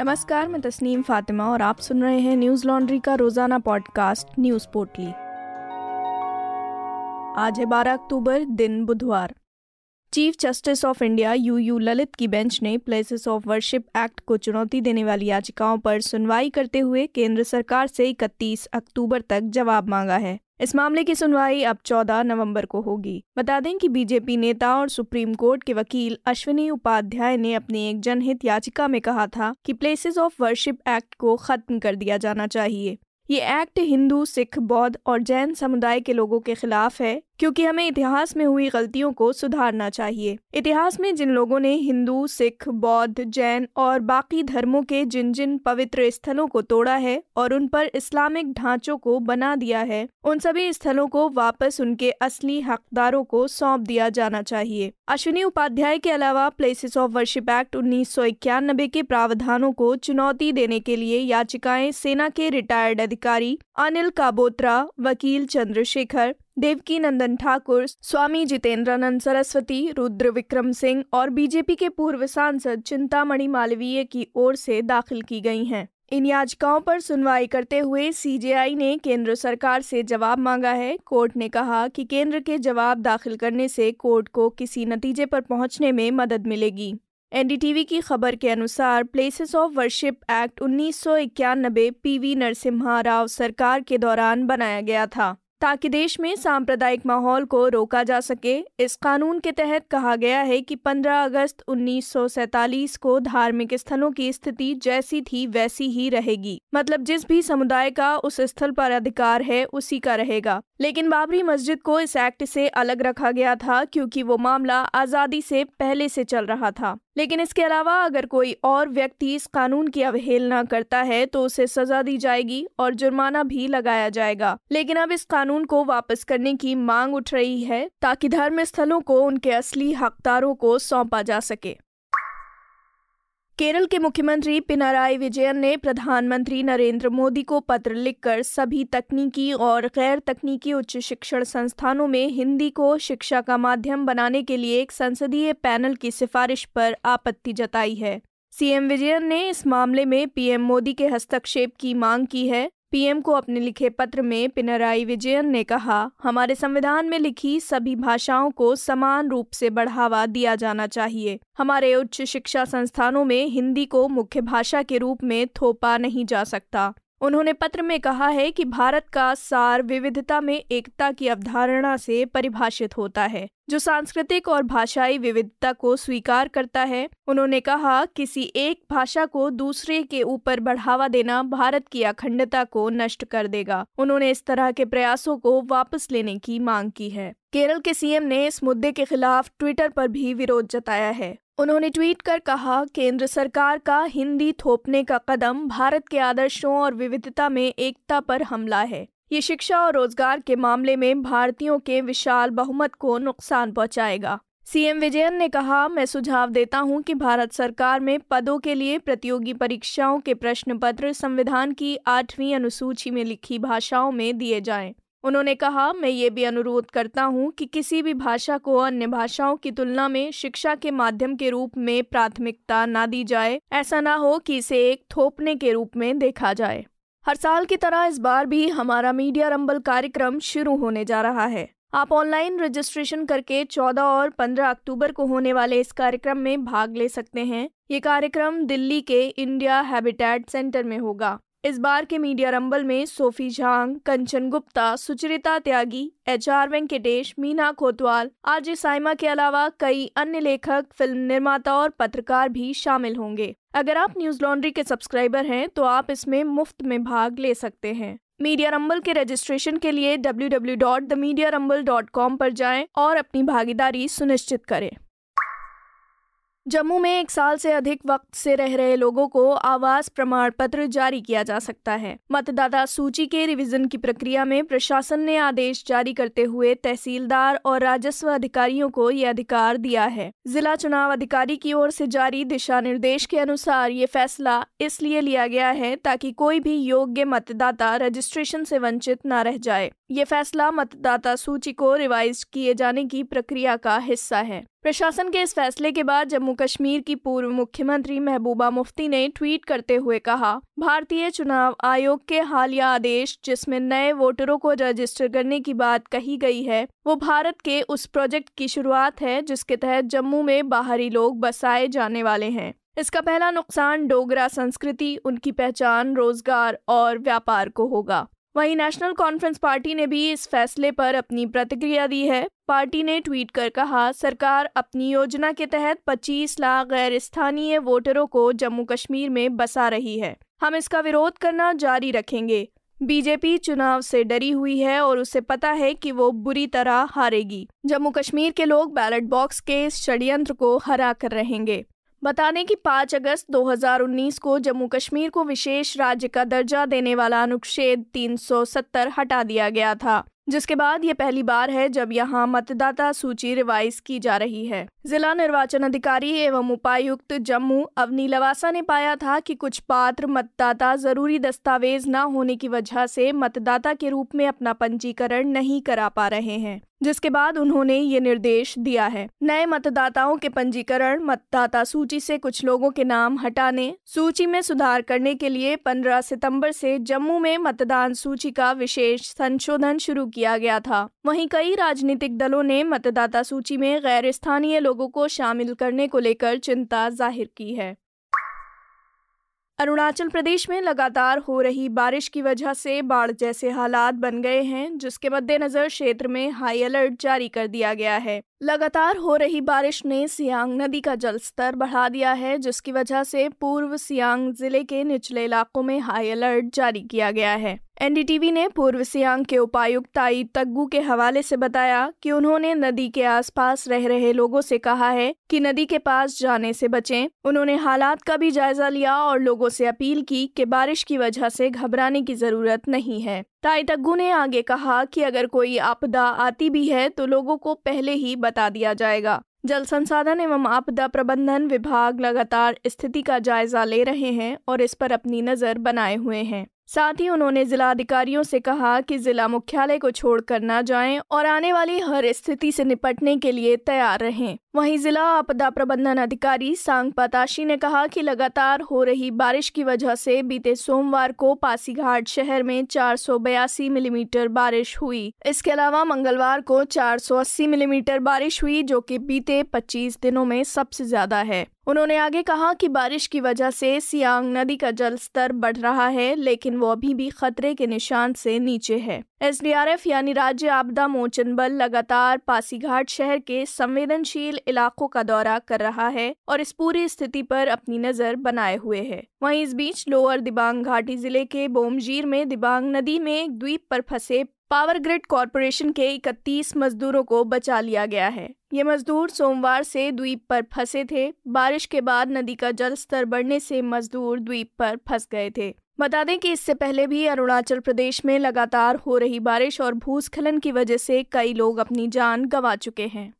नमस्कार, मैं तस्नीम फातिमा और आप सुन रहे हैं न्यूज़ लॉन्ड्री का रोज़ाना पॉडकास्ट, न्यूज़ पोर्टली। आज है 12 अक्टूबर, दिन बुधवार। Chief justice of India U U Lalit की बेंच ने प्लेसेस ऑफ़ वर्शिप एक्ट को चुनौती देने वाली याचिकाओं पर सुनवाई करते हुए केंद्र सरकार से 31 अक्टूबर तक जवाब मांगा है। इस मामले की सुनवाई अब 14 नवंबर को होगी। बता दें कि बीजेपी नेता और सुप्रीम कोर्ट के वकील अश्विनी उपाध्याय ने अपनी एक जनहित याचिका में कहा था कि प्लेसेस ऑफ़ वर्शिप एक्ट को खत्म कर दिया जाना चाहिए। ये एक्ट हिंदू, सिख, बौद्ध और जैन समुदाय के लोगों के खिलाफ है। क्योंकि हमें इतिहास में हुई गलतियों को सुधारना चाहिए। इतिहास में जिन लोगों ने हिंदू, सिख, बौद्ध, जैन और बाकी धर्मों के जिन जिन पवित्र स्थलों को तोड़ा है और उन पर इस्लामिक ढांचों को बना दिया है, उन सभी स्थलों को वापस उनके असली हकदारों को सौंप दिया जाना चाहिए। अश्विनी उपाध्याय के अलावा प्लेसेस ऑफ़ वर्शिप एक्ट उन्नीस सौ इक्यानबे के प्रावधानों को चुनौती देने के लिए याचिकाएँ सेना के रिटायर्ड अधिकारी अनिल काबोत्रा, वकील चंद्रशेखर देवकी नंदन ठाकुर, स्वामी जितेंद्रानंद सरस्वती, रुद्र विक्रम सिंह और बीजेपी के पूर्व सांसद चिंतामणि मालवीय की ओर से दाखिल की गई हैं। इन याचिकाओं पर सुनवाई करते हुए सीजेआई ने केंद्र सरकार से जवाब मांगा है। कोर्ट ने कहा कि केंद्र के जवाब दाखिल करने से कोर्ट को किसी नतीजे पर पहुँचने में मदद मिलेगी। एनडीटीवी की खबर के अनुसार प्लेसेस ऑफ़ वर्शिप एक्ट उन्नीस सौ इक्यानबे पीवी नरसिम्हा राव सरकार के दौरान बनाया गया था, ताकि देश में सांप्रदायिक माहौल को रोका जा सके। इस कानून के तहत कहा गया है कि 15 अगस्त उन्नीस को धार्मिक स्थलों की स्थिति जैसी थी वैसी ही रहेगी। मतलब जिस भी समुदाय का उस स्थल पर अधिकार है, उसी का रहेगा। लेकिन बाबरी मस्जिद को इस एक्ट से अलग रखा गया था, क्योंकि वो मामला आज़ादी से पहले से चल रहा था। लेकिन इसके अलावा अगर कोई और व्यक्ति इस कानून की अवहेलना करता है तो उसे सजा दी जाएगी और जुर्माना भी लगाया जाएगा। लेकिन अब इस कानून को वापस करने की मांग उठ रही है, ताकि धर्म स्थलों को उनके असली हकदारों को सौंपा जा सके। केरल के मुख्यमंत्री पिनाराई विजयन ने प्रधानमंत्री नरेंद्र मोदी को पत्र लिखकर सभी तकनीकी और गैर तकनीकी उच्च शिक्षण संस्थानों में हिंदी को शिक्षा का माध्यम बनाने के लिए एक संसदीय पैनल की सिफारिश पर आपत्ति जताई है। सीएम विजयन ने इस मामले में पीएम मोदी के हस्तक्षेप की मांग की है। पीएम को अपने लिखे पत्र में पिनराई विजयन ने कहा, हमारे संविधान में लिखी सभी भाषाओं को समान रूप से बढ़ावा दिया जाना चाहिए। हमारे उच्च शिक्षा संस्थानों में हिंदी को मुख्य भाषा के रूप में थोपा नहीं जा सकता। उन्होंने पत्र में कहा है कि भारत का सार विविधता में एकता की अवधारणा से परिभाषित होता है। जो सांस्कृतिक और भाषाई विविधता को स्वीकार करता है, उन्होंने कहा, किसी एक भाषा को दूसरे के ऊपर बढ़ावा देना भारत की अखंडता को नष्ट कर देगा। उन्होंने इस तरह के प्रयासों को वापस लेने की मांग की है। केरल के सीएम ने इस मुद्दे के खिलाफ ट्विटर पर भी विरोध जताया है। उन्होंने ट्वीट कर कहा, केंद्र सरकार का हिंदी थोपने का कदम भारत के आदर्शों और विविधता में एकता पर हमला है। ये शिक्षा और रोज़गार के मामले में भारतीयों के विशाल बहुमत को नुकसान पहुंचाएगा। सीएम विजयन ने कहा, मैं सुझाव देता हूँ कि भारत सरकार में पदों के लिए प्रतियोगी परीक्षाओं के प्रश्न पत्र संविधान की आठवीं अनुसूची में लिखी भाषाओं में दिए जाएँ। उन्होंने कहा, मैं ये भी अनुरोध करता हूँ कि किसी भी भाषा को अन्य भाषाओं की तुलना में शिक्षा के माध्यम के रूप में प्राथमिकता न दी जाए। ऐसा ना हो कि इसे एक थोपने के रूप में देखा जाए। हर साल की तरह इस बार भी हमारा मीडिया रंबल कार्यक्रम शुरू होने जा रहा है। आप ऑनलाइन रजिस्ट्रेशन करके 14 और 15 अक्टूबर को होने वाले इस कार्यक्रम में भाग ले सकते हैं। ये कार्यक्रम दिल्ली के इंडिया हैबिटेट सेंटर में होगा। इस बार के मीडिया रंबल में Sophie Zhang, Kanchan Gupta, Sucharita Tyagi H R Venkatesh, Meena Kotwal, RJ Saima के अलावा कई अन्य लेखक, फ़िल्म निर्माता और पत्रकार भी शामिल होंगे। अगर आप न्यूज़ लॉन्ड्री के सब्सक्राइबर हैं तो आप इसमें मुफ़्त में भाग ले सकते हैं। मीडिया रंबल के रजिस्ट्रेशन के लिए W W dot the Media Rumble dot com पर जाएँ और अपनी भागीदारी सुनिश्चित करें। जम्मू में एक साल से अधिक वक्त से रह रहे लोगों को आवास प्रमाण पत्र जारी किया जा सकता है। मतदाता सूची के रिवीजन की प्रक्रिया में प्रशासन ने आदेश जारी करते हुए तहसीलदार और राजस्व अधिकारियों को ये अधिकार दिया है। जिला चुनाव अधिकारी की ओर से जारी दिशा निर्देश के अनुसार ये फैसला इसलिए लिया गया है ताकि कोई भी योग्य मतदाता रजिस्ट्रेशन से वंचित न रह जाए। ये फैसला मतदाता सूची को रिवाइज किए जाने की प्रक्रिया का हिस्सा है। प्रशासन के इस फैसले के बाद जम्मू कश्मीर की पूर्व मुख्यमंत्री महबूबा मुफ्ती ने ट्वीट करते हुए कहा, भारतीय चुनाव आयोग के हालिया आदेश, जिसमें नए वोटरों को रजिस्टर करने की बात कही गई है, वो भारत के उस प्रोजेक्ट की शुरुआत है, जिसके तहत जम्मू में बाहरी लोग बसाए जाने वाले हैं। इसका पहला नुकसान डोगरा संस्कृति, उनकी पहचान, रोज़गार और व्यापार को होगा। वहीं नेशनल कॉन्फ्रेंस पार्टी ने भी इस फैसले पर अपनी प्रतिक्रिया दी है। पार्टी ने ट्वीट कर कहा, सरकार अपनी योजना के तहत 25 लाख गैर स्थानीय वोटरों को जम्मू कश्मीर में बसा रही है। हम इसका विरोध करना जारी रखेंगे। बीजेपी चुनाव से डरी हुई है और उसे पता है कि वो बुरी तरह हारेगी। जम्मू कश्मीर के लोग बैलेट बॉक्स के इस षड्यंत्र को हरा कर रहेंगे। बता दें कि 5 अगस्त 2019 को जम्मू कश्मीर को विशेष राज्य का दर्जा देने वाला अनुच्छेद 370 हटा दिया गया था। जिसके बाद ये पहली बार है जब यहाँ मतदाता सूची रिवाइज की जा रही है। जिला निर्वाचन अधिकारी एवं उपायुक्त जम्मू अवनी लवासा ने पाया था कि कुछ पात्र मतदाता ज़रूरी दस्तावेज़ न होने की वजह से मतदाता के रूप में अपना पंजीकरण नहीं करा पा रहे हैं। जिसके बाद उन्होंने ये निर्देश दिया है। नए मतदाताओं के पंजीकरण, मतदाता सूची से कुछ लोगों के नाम हटाने, सूची में सुधार करने के लिए 15 सितंबर से जम्मू में मतदान सूची का विशेष संशोधन शुरू किया गया था। वहीं कई राजनीतिक दलों ने मतदाता सूची में गैर स्थानीय लोगों को शामिल करने को लेकर चिंता ज़ाहिर की है। अरुणाचल प्रदेश में लगातार हो रही बारिश की वजह से बाढ़ जैसे हालात बन गए हैं, जिसके मद्देनजर क्षेत्र में हाई अलर्ट जारी कर दिया गया है। लगातार हो रही बारिश ने सियांग नदी का जलस्तर बढ़ा दिया है, जिसकी वजह से पूर्व सियांग ज़िले के निचले इलाकों में हाई अलर्ट जारी किया गया है। एनडीटीवी ने पूर्व सियांग के उपायुक्त ताई तग्गू के हवाले से बताया कि उन्होंने नदी के आसपास रह रहे लोगों से कहा है कि नदी के पास जाने से बचें। उन्होंने हालात का भी जायजा लिया और लोगों से अपील की कि बारिश की वजह से घबराने की ज़रूरत नहीं है। ताई तग्गू ने आगे कहा कि अगर कोई आपदा आती भी है तो लोगों को पहले ही बता दिया जाएगा। जल संसाधन एवं आपदा प्रबंधन विभाग लगातार स्थिति का जायजा ले रहे हैं और इस पर अपनी नज़र बनाए हुए हैं। साथ ही उन्होंने जिला अधिकारियों से कहा कि जिला मुख्यालय को छोड़कर न जाएँ और आने वाली हर स्थिति से निपटने के लिए तैयार रहें। वहीं जिला आपदा प्रबंधन अधिकारी सांग पताशी ने कहा कि लगातार हो रही बारिश की वजह से बीते सोमवार को पासीघाट शहर में चार सौ बयासी मिलीमीटर बारिश हुई। इसके अलावा मंगलवार को 480 मिलीमीटर बारिश हुई, जो कि बीते 25 दिनों में सबसे ज़्यादा है। उन्होंने आगे कहा कि बारिश की वजह से सियांग नदी का जल स्तर बढ़ रहा है, लेकिन वो अभी भी खतरे के निशान से नीचे है। एसडीआरएफ यानी राज्य आपदा मोचन बल लगातार पासीघाट शहर के संवेदनशील इलाकों का दौरा कर रहा है और इस पूरी स्थिति पर अपनी नज़र बनाए हुए है। वहीं इस बीच लोअर दिबांग घाटी ज़िले के बोमजीर में दिबांग नदी में एक द्वीप पर फंसे पावर ग्रिड कॉरपोरेशन के 31 मजदूरों को बचा लिया गया है। ये मजदूर सोमवार से द्वीप पर फंसे थे। बारिश के बाद नदी का जल स्तर बढ़ने से मजदूर द्वीप पर फंस गए थे। बता दें कि इससे पहले भी अरुणाचल प्रदेश में लगातार हो रही बारिश और भूस्खलन की वजह से कई लोग अपनी जान गंवा चुके हैं।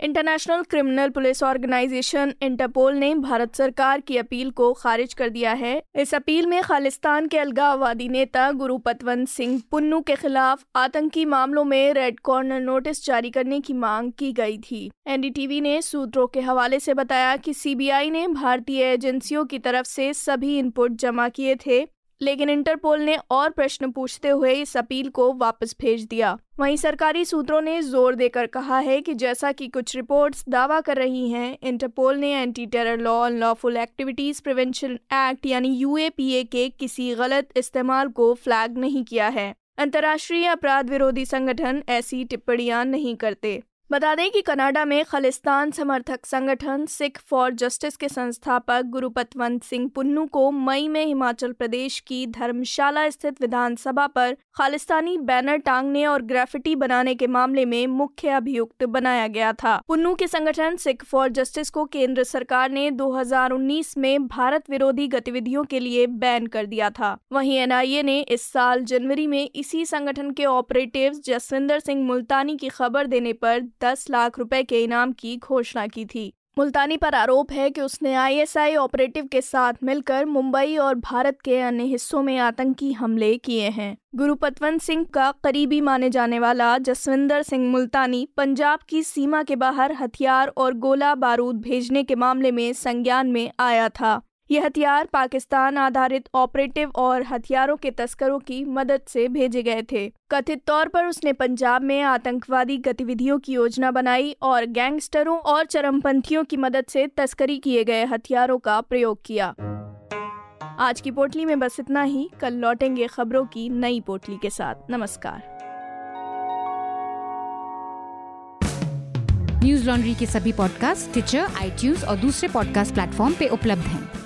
International Criminal Police Organization Interpol ने भारत सरकार की अपील को खारिज कर दिया है। इस अपील में खालिस्तान के अलगाववादी नेता गुरु पतवंत सिंह पुन्नू के खिलाफ आतंकी मामलों में रेड कॉर्नर नोटिस जारी करने की मांग की गई थी। एनडीटीवी ने सूत्रों के हवाले से बताया कि सीबीआई ने भारतीय एजेंसियों की तरफ़ से सभी इनपुट जमा किए थे। लेकिन इंटरपोल ने और प्रश्न पूछते हुए इस अपील को वापस भेज दिया। वहीं सरकारी सूत्रों ने ज़ोर देकर कहा है कि जैसा कि कुछ रिपोर्ट्स दावा कर रही हैं, इंटरपोल ने anti terror law unlawful activities prevention act यानी यूएपीए के किसी गलत इस्तेमाल को फ्लैग नहीं किया है। अंतर्राष्ट्रीय अपराध विरोधी संगठन ऐसी टिप्पणियाँ नहीं करते। बता दें कि कनाडा में खालिस्तान समर्थक संगठन सिख फॉर जस्टिस के संस्थापक गुरुपतवंत सिंह पुन्नू को मई में हिमाचल प्रदेश की धर्मशाला स्थित विधानसभा पर खालिस्तानी बैनर टांगने और ग्राफिटी बनाने के मामले में मुख्य अभियुक्त बनाया गया था। पुन्नू के संगठन सिख फॉर जस्टिस को केंद्र सरकार ने 2019 में भारत विरोधी गतिविधियों के लिए बैन कर दिया था। वहीं एनआईए ने इस साल जनवरी में इसी संगठन के ऑपरेटिव जसविंदर सिंह मुल्तानी की खबर देने पर दस लाख रुपए के इनाम की घोषणा की थी। मुल्तानी पर आरोप है कि उसने आईएसआई ऑपरेटिव के साथ मिलकर मुंबई और भारत के अन्य हिस्सों में आतंकी हमले किए हैं। गुरुपतवंत सिंह का करीबी माने जाने वाला जसविंदर सिंह मुल्तानी पंजाब की सीमा के बाहर हथियार और गोला बारूद भेजने के मामले में संज्ञान में आया था। ये हथियार पाकिस्तान आधारित ऑपरेटिव और हथियारों के तस्करों की मदद से भेजे गए थे। कथित तौर पर उसने पंजाब में आतंकवादी गतिविधियों की योजना बनाई और गैंगस्टरों और चरमपंथियों की मदद से तस्करी किए गए हथियारों का प्रयोग किया। आज की पोटली में बस इतना ही। कल लौटेंगे खबरों की नई पोटली के साथ। नमस्कार। न्यूज़ लॉन्ड्री के सभी पॉडकास्ट ट्विटर आईटीज और दूसरे पॉडकास्ट प्लेटफॉर्म पे उपलब्ध हैं।